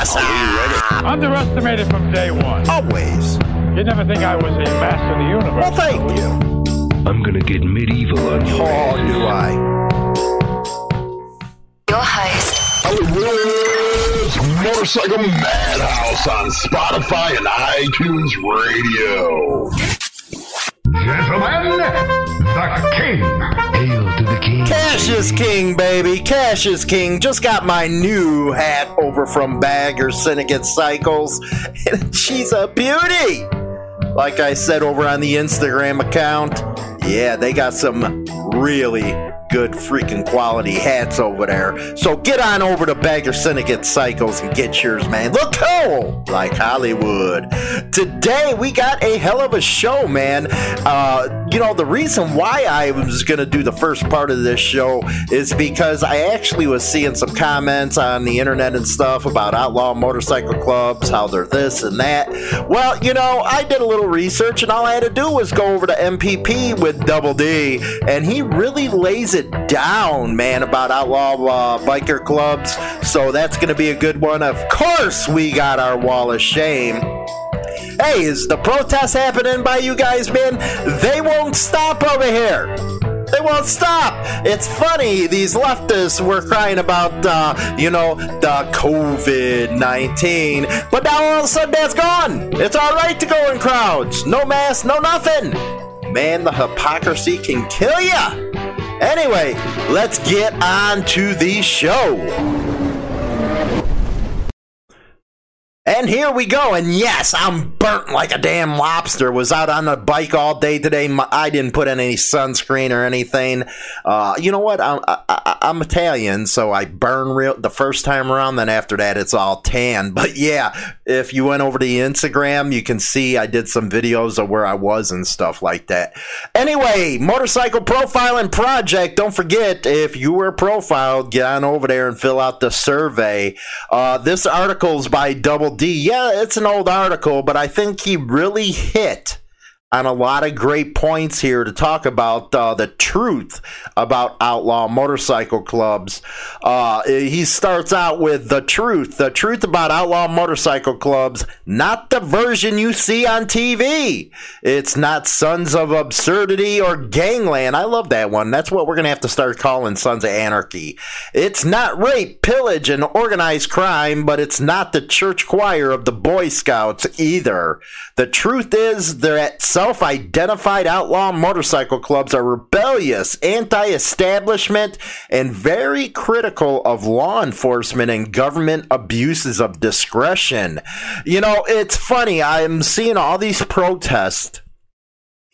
What's up? Underestimated from day one. Always. You never think I was a master of the universe. Well, thank you. I'm gonna get medieval on you. Oh, do I? Your host, Hollywood's Motorcycle Madhouse on Spotify and iTunes Radio. Is king, baby. Cash is king. Just got my new hat over from Bagger Syndicate Cycles, and she's a beauty. Like I said over on the Instagram account, yeah, they got some really good freaking quality hats over there. So get on over to Bagger Syndicate Cycles and get yours, man. Look cool like Hollywood. Today we got a hell of a show, man. Uh, you know, the reason why I was to do the first part of this show is because I actually was seeing some comments on the internet and stuff about outlaw motorcycle clubs, how they're this and that. Well, you know, I did a little research and all I had to do was go over to MPP with Double D, and he really lays it down, man, about outlaw uh, biker clubs. So that's going to be a good one. Of course, we got our wall of shame. Hey, is the protest happening by you guys, man? They won't stop over here. They won't stop. It's funny. These leftists were crying about, uh, you know, the COVID 19. But now all of a sudden that's gone. It's all right to go in crowds. No mask, no nothing. Man, the hypocrisy can kill ya. Anyway, let's get on to the show. And here we go. And yes, I'm burnt like a damn lobster. Was out on the bike all day today. I didn't put in any sunscreen or anything. Uh, you know what? I'm, I, am Italian, so I burn real the first time around. Then after that, it's all tan. But yeah, if you went over to Instagram, you can see I did some videos of where I was and stuff like that. Anyway, motorcycle profiling project. Don't forget if you were profiled, get on over there and fill out the survey. Uh, this article's by Double D. Yeah, it's an old article, but I think he really hit on a lot of great points here to talk about uh, the truth about outlaw motorcycle clubs. Uh, he starts out with the truth, the truth about outlaw motorcycle clubs, not the version you see on TV. It's not Sons of Absurdity or Gangland. I love that one. That's what we're going to have to start calling Sons of Anarchy. It's not rape, pillage, and organized crime, but it's not the church choir of the Boy Scouts either. The truth is, they're at self identified outlaw motorcycle clubs are rebellious, anti establishment, and very critical of law enforcement and government abuses of discretion. You know, it's funny, I'm seeing all these protests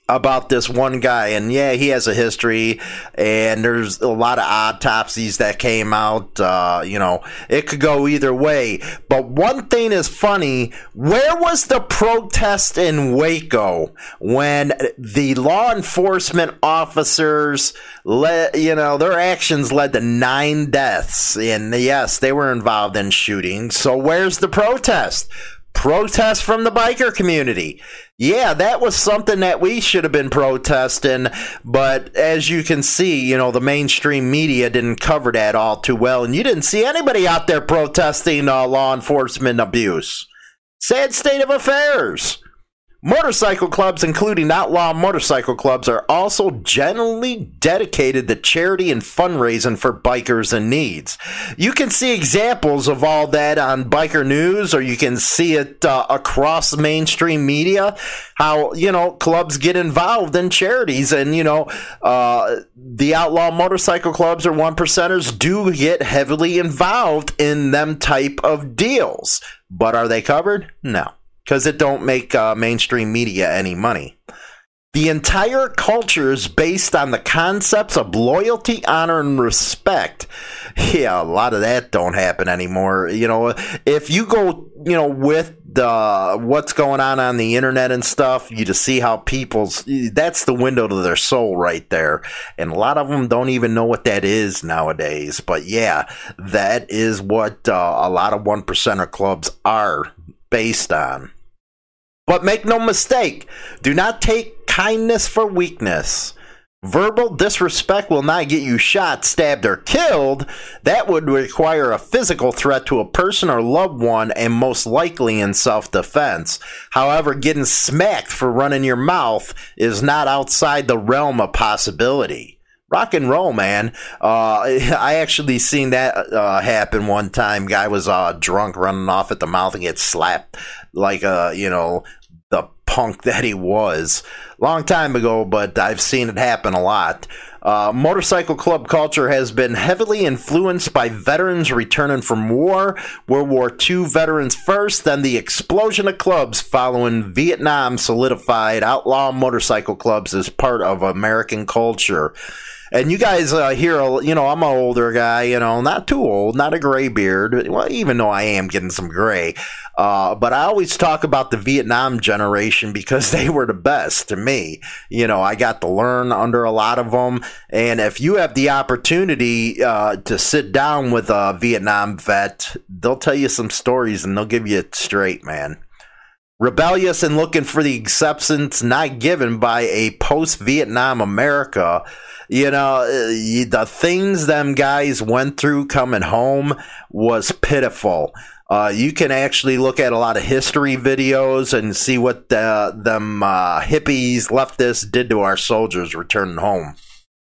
about this one guy and yeah he has a history and there's a lot of autopsies that came out uh, you know it could go either way. But one thing is funny where was the protest in waco when the law enforcement officers let you know their actions led to nine deaths and yes they were involved in shooting so where's the protest protest from the biker community. Yeah, that was something that we should have been protesting, but as you can see, you know, the mainstream media didn't cover that all too well, and you didn't see anybody out there protesting uh, law enforcement abuse. Sad state of affairs. Motorcycle clubs, including outlaw motorcycle clubs, are also generally dedicated to charity and fundraising for bikers in needs. You can see examples of all that on Biker News, or you can see it uh, across mainstream media. How you know clubs get involved in charities, and you know uh, the outlaw motorcycle clubs or one percenters do get heavily involved in them type of deals. But are they covered? No because it don't make uh, mainstream media any money. The entire culture is based on the concepts of loyalty, honor, and respect. Yeah, a lot of that don't happen anymore. You know, if you go, you know, with the what's going on on the internet and stuff, you just see how people's that's the window to their soul right there. And a lot of them don't even know what that is nowadays. But yeah, that is what uh, a lot of one percenter clubs are based on. But make no mistake, do not take kindness for weakness. Verbal disrespect will not get you shot, stabbed, or killed. That would require a physical threat to a person or loved one, and most likely in self defense. However, getting smacked for running your mouth is not outside the realm of possibility. Rock and roll, man. Uh, I actually seen that uh, happen one time. Guy was uh, drunk, running off at the mouth, and get slapped like a you know the punk that he was. Long time ago, but I've seen it happen a lot. Uh, motorcycle club culture has been heavily influenced by veterans returning from war, World War II veterans first, then the explosion of clubs following Vietnam solidified outlaw motorcycle clubs as part of American culture. And you guys uh, hear, you know, I'm an older guy, you know, not too old, not a gray beard. Well, even though I am getting some gray, uh, but I always talk about the Vietnam generation because they were the best to me. You know, I got to learn under a lot of them. And if you have the opportunity uh, to sit down with a Vietnam vet, they'll tell you some stories and they'll give you it straight, man rebellious and looking for the acceptance not given by a post Vietnam America you know, uh, the things them guys went through coming home was pitiful. Uh, you can actually look at a lot of history videos and see what the, them uh, hippies, leftists did to our soldiers returning home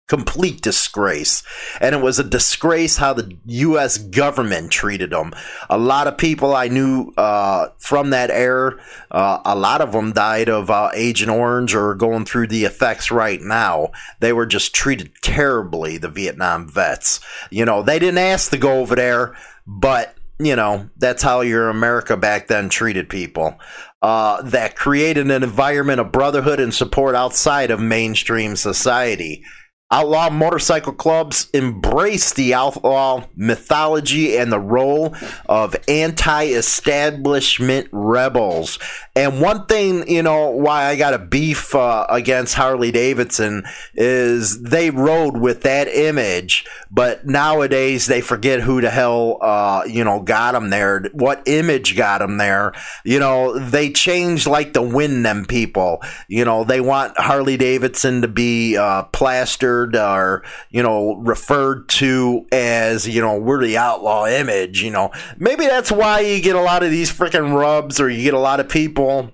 complete disgrace. And it was a disgrace how the U.S. government treated them. A lot of people I knew uh, from that era, uh, a lot of them died of uh, Agent Orange or going through the effects right now. They were just treated terribly, the Vietnam vets. You know, they didn't ask to go over there, but you know, that's how your America back then treated people. Uh, that created an environment of brotherhood and support outside of mainstream society. Outlaw motorcycle clubs embrace the outlaw mythology and the role of anti establishment rebels. And one thing, you know, why I got a beef uh, against Harley Davidson is they rode with that image, but nowadays they forget who the hell, uh, you know, got them there, what image got them there. You know, they change like the wind, them people. You know, they want Harley Davidson to be uh, plastered or you know referred to as you know we're the outlaw image you know. Maybe that's why you get a lot of these freaking rubs or you get a lot of people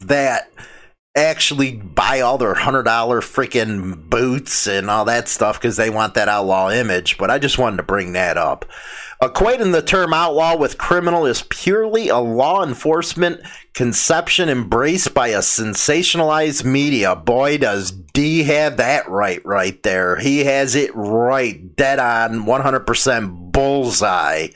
that actually buy all their hundred dollar freaking boots and all that stuff because they want that outlaw image but i just wanted to bring that up Equating the term outlaw with criminal is purely a law enforcement conception embraced by a sensationalized media. Boy, does D have that right right there. He has it right, dead on, 100% bullseye.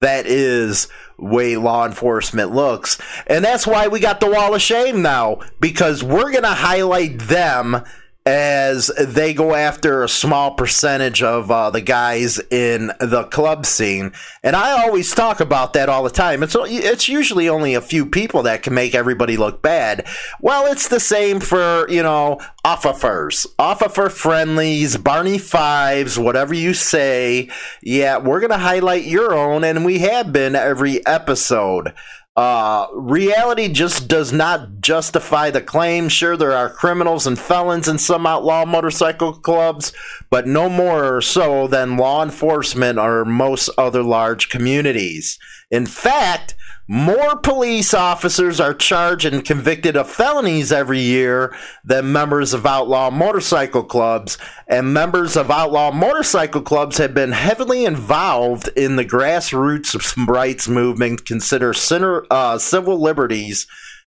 That is way law enforcement looks. And that's why we got the wall of shame now, because we're going to highlight them as they go after a small percentage of uh, the guys in the club scene. And I always talk about that all the time. It's it's usually only a few people that can make everybody look bad. Well, it's the same for you know officers, officer friendlies, Barney Fifes, whatever you say. Yeah, we're gonna highlight your own, and we have been every episode. Uh, reality just does not justify the claim. Sure, there are criminals and felons in some outlaw motorcycle clubs, but no more so than law enforcement or most other large communities. In fact, more police officers are charged and convicted of felonies every year than members of outlaw motorcycle clubs, and members of outlaw motorcycle clubs have been heavily involved in the grassroots rights movement, consider center, uh, civil liberties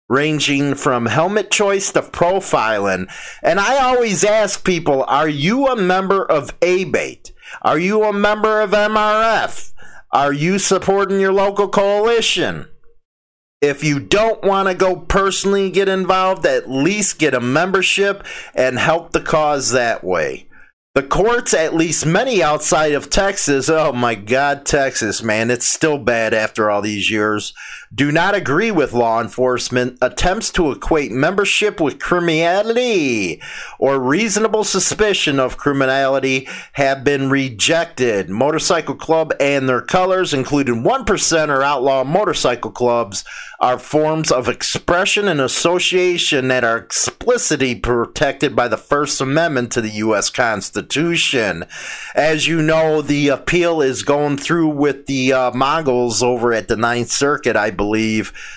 ranging from helmet choice to profiling. And I always ask people, are you a member of ABATE? Are you a member of MRF? Are you supporting your local coalition? If you don't want to go personally get involved, at least get a membership and help the cause that way. The courts, at least many outside of Texas, oh my God, Texas, man, it's still bad after all these years, do not agree with law enforcement attempts to equate membership with criminality or reasonable suspicion of criminality have been rejected. Motorcycle Club and their colors, including 1% or outlaw motorcycle clubs, are forms of expression and association that are explicitly protected by the First Amendment to the U.S. Constitution. As you know, the appeal is going through with the uh, Mongols over at the Ninth Circuit, I believe.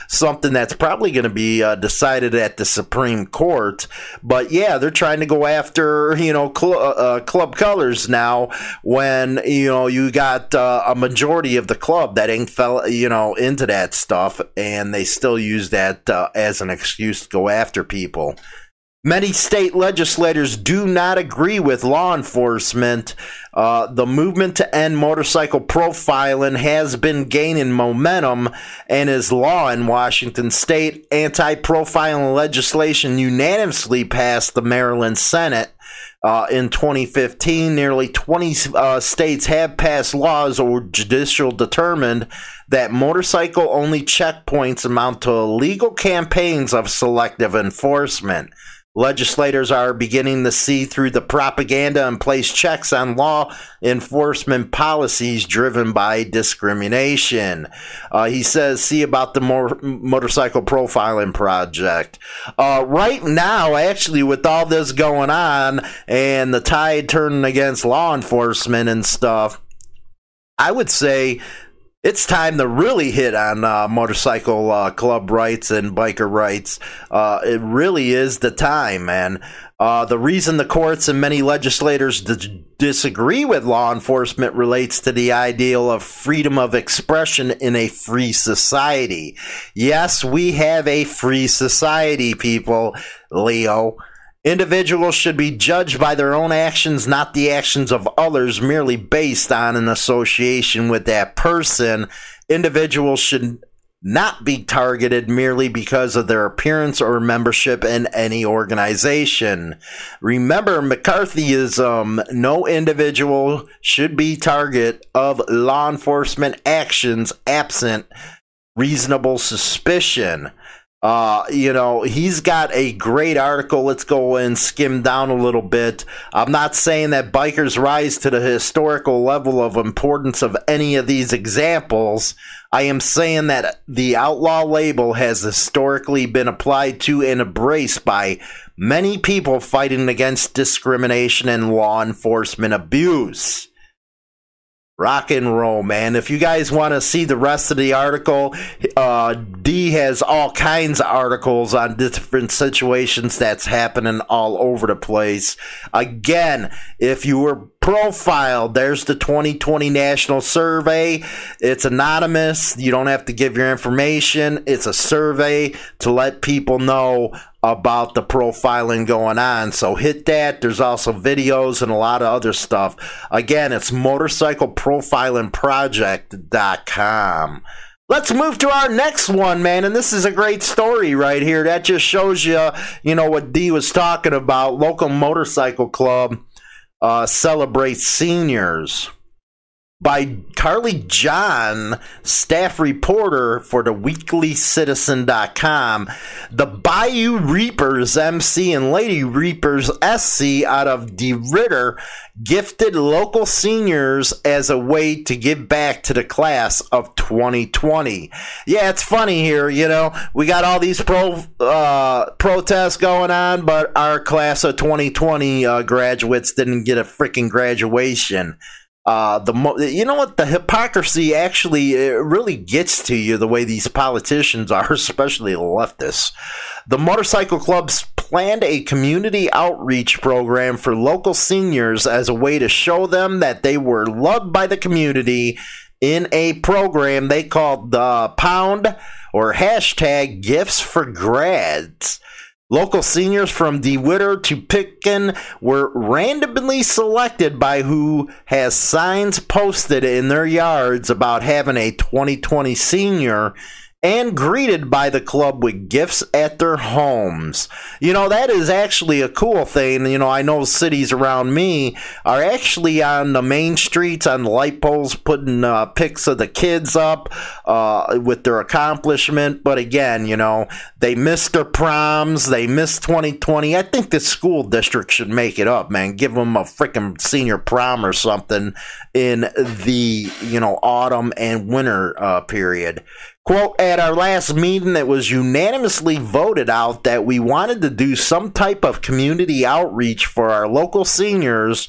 Something that's probably going to be uh, decided at the Supreme Court. But yeah, they're trying to go after, you know, cl- uh, uh club colors now when, you know, you got uh, a majority of the club that ain't fell, you know, into that stuff. And they still use that uh, as an excuse to go after people. Many state legislators do not agree with law enforcement. Uh, the movement to end motorcycle profiling has been gaining momentum and is law in Washington state. Anti profiling legislation unanimously passed the Maryland Senate. Uh, in 2015, nearly 20 uh, states have passed laws or judicial determined that motorcycle only checkpoints amount to illegal campaigns of selective enforcement. Legislators are beginning to see through the propaganda and place checks on law enforcement policies driven by discrimination. Uh, he says, see about the more motorcycle profiling project. Uh, right now, actually, with all this going on and the tide turning against law enforcement and stuff, I would say it's time to really hit on uh, motorcycle uh, club rights and biker rights. Uh, it really is the time, man. Uh, the reason the courts and many legislators d- disagree with law enforcement relates to the ideal of freedom of expression in a free society. Yes, we have a free society, people, Leo. Individuals should be judged by their own actions, not the actions of others, merely based on an association with that person. Individuals should not be targeted merely because of their appearance or membership in any organization. Remember, McCarthyism, no individual should be target of law enforcement actions absent reasonable suspicion. Uh, you know, he's got a great article. Let's go and skim down a little bit. I'm not saying that bikers rise to the historical level of importance of any of these examples. I am saying that the outlaw label has historically been applied to and embraced by many people fighting against discrimination and law enforcement abuse rock and roll, man. If you guys want to see the rest of the article, uh, D has all kinds of articles on different situations that's happening all over the place. Again, if you were profiled, there's the 2020 National Survey. It's anonymous. You don't have to give your information. It's a survey to let people know about the profiling going on. So hit that. There's also videos and a lot of other stuff. Again, it's motorcycleprofilingproject.com. Let's move to our next one, man. And this is a great story right here. That just shows you, you know, what D was talking about. Local motorcycle club uh, seniors by Carly John, staff reporter for the weeklycitizen.com. The Bayou Reapers MC and Lady Reapers SC out of DeRidder gifted local seniors as a way to give back to the class of 2020. Yeah, it's funny here, you know, we got all these pro uh, protests going on, but our class of 2020 uh, graduates didn't get a freaking graduation. Uh, the mo- you know what the hypocrisy actually really gets to you the way these politicians are, especially the leftists. The motorcycle clubs planned a community outreach program for local seniors as a way to show them that they were loved by the community in a program they called the Pound or hashtag Gifts for Grads. Local seniors from DeRidder to Pitkin were randomly selected by who has signs posted in their yards about having a 2020 senior and greeted by the club with gifts at their homes. You know, that is actually a cool thing. You know, I know cities around me are actually on the main streets, on the light poles, putting uh, pics of the kids up uh, with their accomplishment. But again, you know, they missed their proms, they missed 2020. I think the school district should make it up, man. Give them a freaking senior prom or something in the, you know, autumn and winter uh, period. Quote, at our last meeting, it was unanimously voted out that we wanted to do some type of community outreach for our local seniors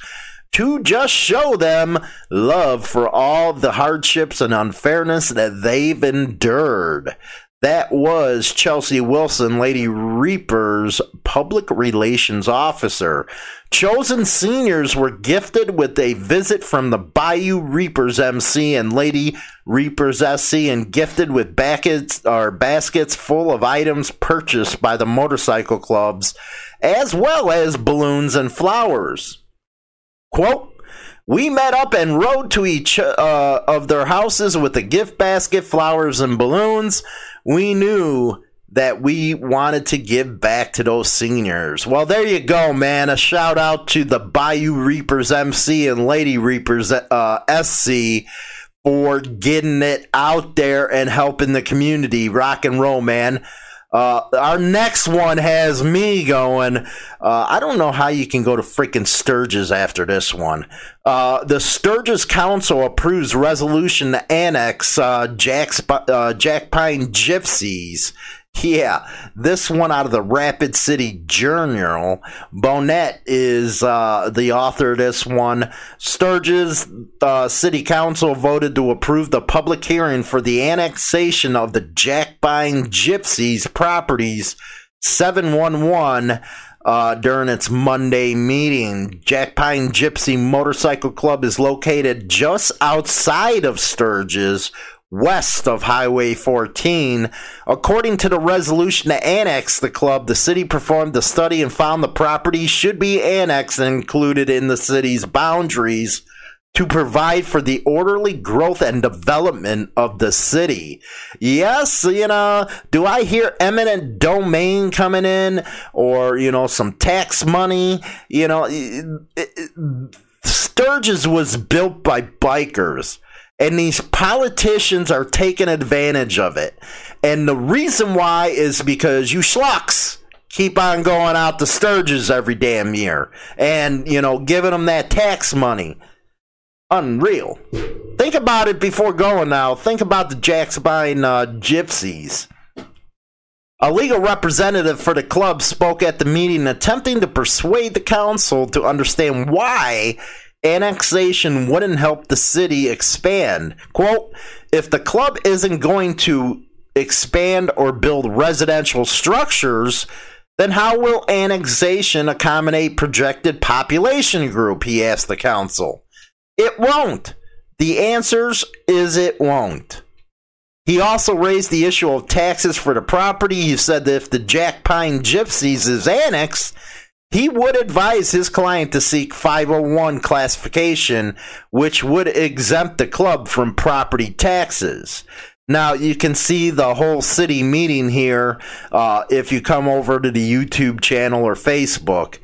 to just show them love for all the hardships and unfairness that they've endured. That was Chelsea Wilson, Lady Reaper's public relations officer. Chosen seniors were gifted with a visit from the Bayou Reapers MC and Lady Reapers SC and gifted with baskets or baskets full of items purchased by the motorcycle clubs, as well as balloons and flowers. Quote, we met up and rode to each uh, of their houses with a gift basket, flowers, and balloons. We knew that we wanted to give back to those seniors. Well, there you go, man. A shout out to the Bayou Reapers MC and Lady Reapers uh, SC for getting it out there and helping the community. Rock and roll, man. Uh, our next one has me going. Uh, I don't know how you can go to freaking Sturgis after this one. Uh, the Sturgis Council approves resolution to annex uh, Jack's, uh, Jack Pine Gypsies yeah, this one out of the Rapid City Journal. Bonnet is uh, the author of this one. Sturgis uh, City Council voted to approve the public hearing for the annexation of the Jackpine Gypsies properties 711 uh, during its Monday meeting. Jack Pine Gypsy Motorcycle Club is located just outside of Sturgis west of Highway 14. According to the resolution to annex the club, the city performed the study and found the property should be annexed and included in the city's boundaries to provide for the orderly growth and development of the city. Yes, you know, do I hear eminent domain coming in or, you know, some tax money? You know, Sturgis was built by bikers and these politicians are taking advantage of it. And the reason why is because you schlucks keep on going out to Sturgis every damn year and, you know, giving them that tax money. Unreal. Think about it before going now. Think about the Jackspine uh, Gypsies. A legal representative for the club spoke at the meeting attempting to persuade the council to understand why annexation wouldn't help the city expand. Quote, if the club isn't going to expand or build residential structures, then how will annexation accommodate projected population group? He asked the council. It won't. The answers is it won't. He also raised the issue of taxes for the property. He said that if the Jack Pine Gypsies is annexed, he would advise his client to seek 501 classification, which would exempt the club from property taxes. Now, you can see the whole city meeting here uh, if you come over to the YouTube channel or Facebook.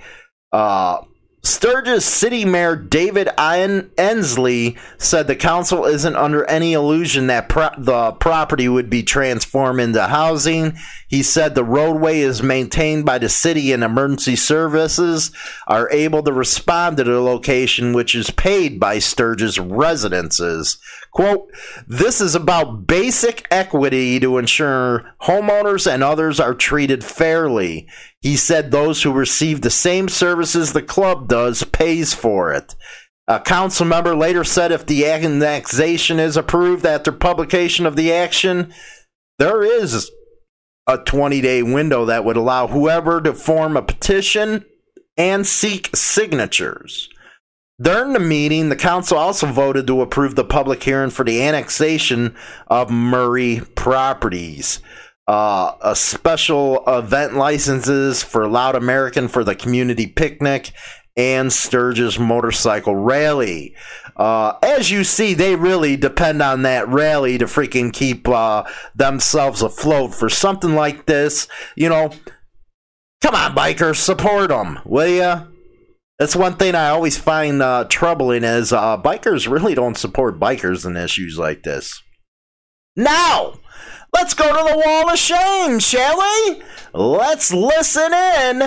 Uh, Sturgis City Mayor David Ian Ensley said the council isn't under any illusion that pro- the property would be transformed into housing. He said the roadway is maintained by the city and emergency services are able to respond to the location, which is paid by Sturgis residences. Quote, this is about basic equity to ensure homeowners and others are treated fairly. He said those who receive the same services the club does pays for it. A council member later said if the annexation is approved after publication of the action, there is a 20 day window that would allow whoever to form a petition and seek signatures. During the meeting, the council also voted to approve the public hearing for the annexation of Murray properties. Uh, a special event licenses for Loud American for the community picnic and Sturgis Motorcycle Rally. Uh, as you see, they really depend on that rally to freaking keep uh, themselves afloat for something like this. You know, come on, bikers, support them, will ya? That's one thing I always find uh, troubling is uh, bikers really don't support bikers in issues like this. Now, let's go to the wall of shame, shall we? Let's listen in.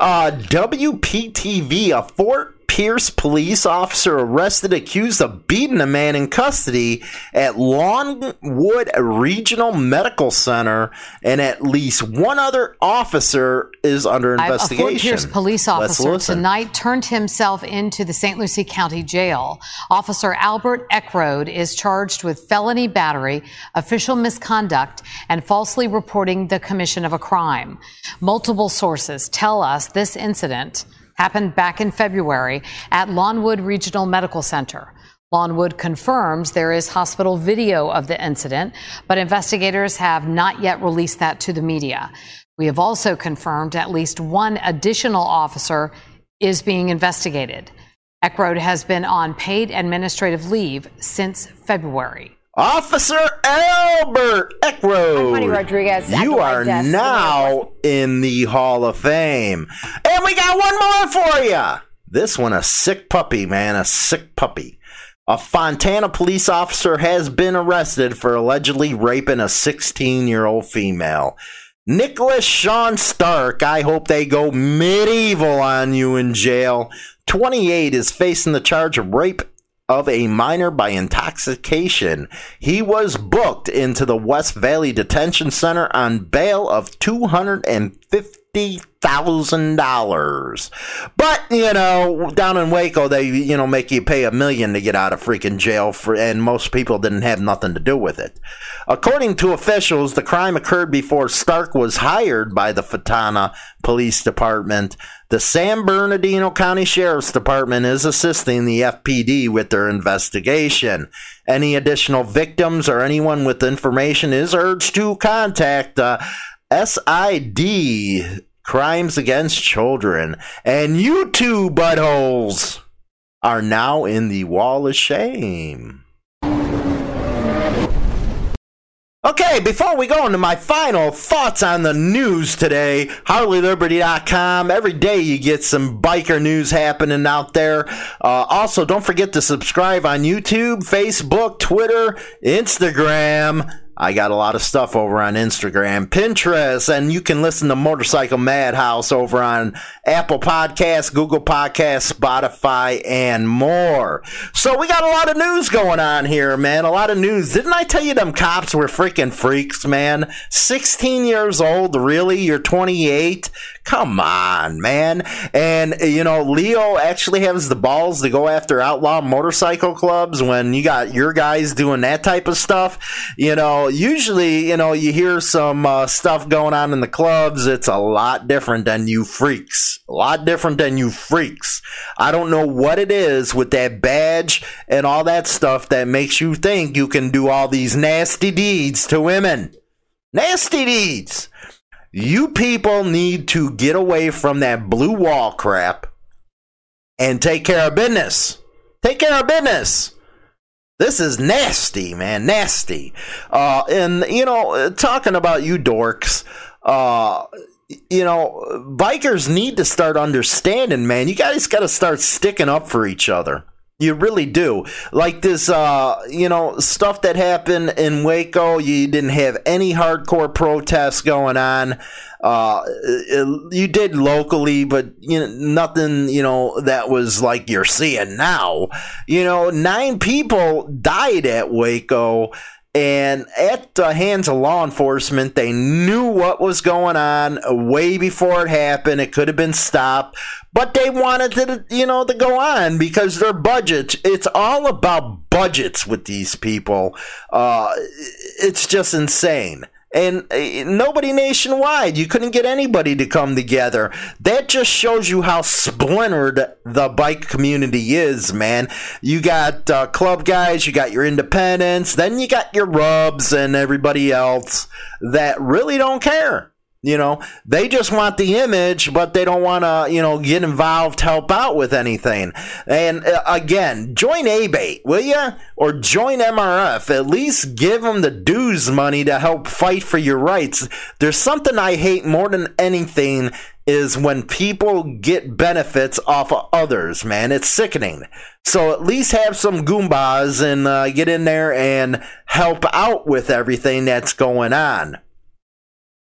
Uh, WPTV, a Fort Pierce police officer arrested accused of beating a man in custody at Lawnwood Regional Medical Center, and at least one other officer is under investigation. A Fort Pierce police officer tonight turned himself into the St. Lucie County Jail. Officer Albert Eckroad is charged with felony battery, official misconduct, and falsely reporting the commission of a crime. Multiple sources tell us this incident happened back in February at Lawnwood Regional Medical Center. Lawnwood confirms there is hospital video of the incident, but investigators have not yet released that to the media. We have also confirmed at least one additional officer is being investigated. Eckroad has been on paid administrative leave since February. Officer Albert. Connie Rodriguez You are Desk. now in the Hall of Fame. And we got one more for you. This one, a sick puppy, man, a sick puppy. A Fontana police officer has been arrested for allegedly raping a 16 year old female. Nicholas Sean Stark, I hope they go medieval on you in jail. 28 is facing the charge of rape of a minor by intoxication. He was booked into the West Valley Detention Center on bail of two hundred and fifty thousand dollars. But you know, down in Waco, they you know make you pay a million to get out of freaking jail for, and most people didn't have nothing to do with it. According to officials, the crime occurred before Stark was hired by the Fontana Police Department. The San Bernardino County Sheriff's Department is assisting the FPD with their investigation. Any additional victims or anyone with information is urged to contact uh, SID Crimes Against Children. And you two buttholes are now in the wall of shame. Okay, before we go into my final thoughts on the news today, HarleyLiberty.com. Every day you get some biker news happening out there. Uh, also, don't forget to subscribe on YouTube, Facebook, Twitter, Instagram. I got a lot of stuff over on Instagram, Pinterest, and you can listen to Motorcycle Madhouse over on Apple Podcasts, Google Podcasts, Spotify, and more. So we got a lot of news going on here, man. A lot of news. Didn't I tell you them cops were freaking freaks, man? 16 years old, really? You're 28? Come on, man. And, you know, Leo actually has the balls to go after outlaw motorcycle clubs when you got your guys doing that type of stuff. You know, usually, you know, you hear some uh, stuff going on in the clubs. It's a lot different than you freaks. A lot different than you freaks. I don't know what it is with that badge and all that stuff that makes you think you can do all these nasty deeds to women. Nasty deeds. You people need to get away from that blue wall crap and take care of business. Take care of business. This is nasty, man, nasty. Uh, and you know, talking about you dorks, uh, you know, bikers need to start understanding, man. You guys got to start sticking up for each other. You really do. Like this, uh, you know, stuff that happened in Waco. You didn't have any hardcore protests going on. Uh, you did locally, but you know, nothing, you know, that was like you're seeing now. You know, nine people died at Waco. And at the hands of law enforcement, they knew what was going on way before it happened. It could have been stopped, but they wanted to, you know, to go on because their budget. It's all about budgets with these people. Uh, it's just insane and uh, nobody nationwide. You couldn't get anybody to come together. That just shows you how splintered the bike community is, man. You got uh, club guys, you got your independents, then you got your rubs and everybody else that really don't care. You know, they just want the image, but they don't want to, you know, get involved, help out with anything. And uh, again, join ABATE, will you? Or join MRF. At least give them the dues money to help fight for your rights. There's something I hate more than anything is when people get benefits off of others, man. It's sickening. So at least have some Goombas and uh, get in there and help out with everything that's going on.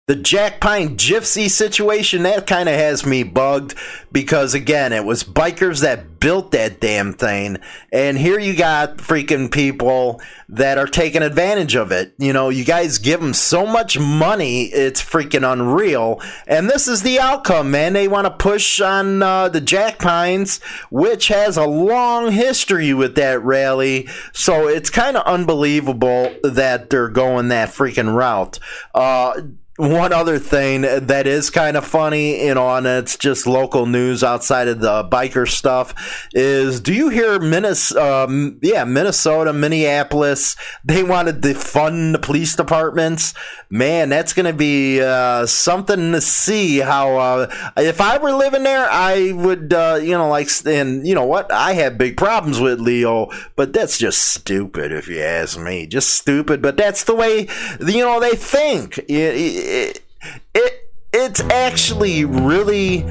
The Jack Pine Gypsy situation, that kind of has me bugged because, again, it was bikers that built that damn thing. And here you got freaking people that are taking advantage of it. You know, you guys give them so much money, it's freaking unreal. And this is the outcome, man. They want to push on uh, the Jack Pines, which has a long history with that rally. So it's kind of unbelievable that they're going that freaking route. Uh, one other thing that is kind of funny, you know, and it's just local news outside of the biker stuff is do you hear Minnesota, um, yeah, Minnesota, Minneapolis, they wanted to fund the police departments. Man, that's going to be uh, something to see how, uh, if I were living there, I would, uh, you know, like, and you know what? I have big problems with Leo, but that's just stupid if you ask me. Just stupid, but that's the way, you know, they think. It, it, it it it's actually really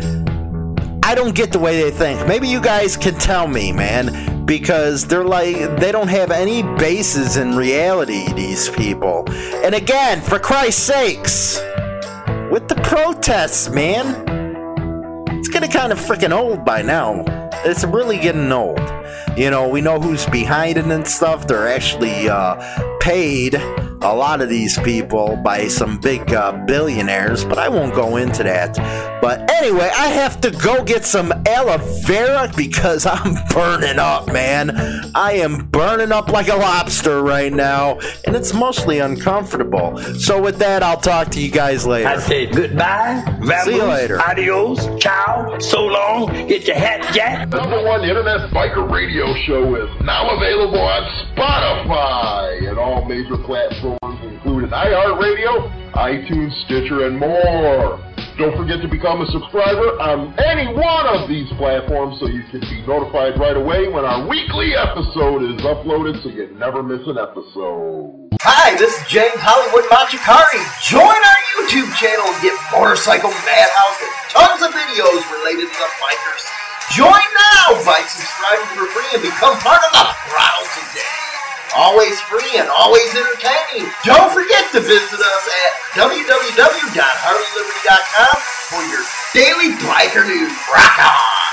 I don't get the way they think. Maybe you guys can tell me, man, because they're like they don't have any basis in reality these people. And again, for Christ's sakes, with the protests, man, it's getting kind of freaking old by now. It's really getting old. You know, we know who's behind it and stuff. They're actually uh, paid a lot of these people by some big uh, billionaires, but I won't go into that. But anyway, I have to go get some aloe vera because I'm burning up, man. I am burning up like a lobster right now, and it's mostly uncomfortable. So with that, I'll talk to you guys later. I say goodbye, vamoose, See you later. adios, ciao, so long, get your hat jack. Number one internet biker radio show is now available on Spotify and all major platforms, including iHeartRadio, iTunes, Stitcher, and more. Don't forget to become a subscriber on any one of these platforms so you can be notified right away when our weekly episode is uploaded so you never miss an episode. Hi, this is James Hollywood Machikari. Join our YouTube channel and get Motorcycle Madhouse and tons of videos related to the bikers. Join now by subscribing for free and become part of the crowd today. Always free and always entertaining. Don't forget to visit us at www.harleyliberty.com for your daily biker news. Rock on!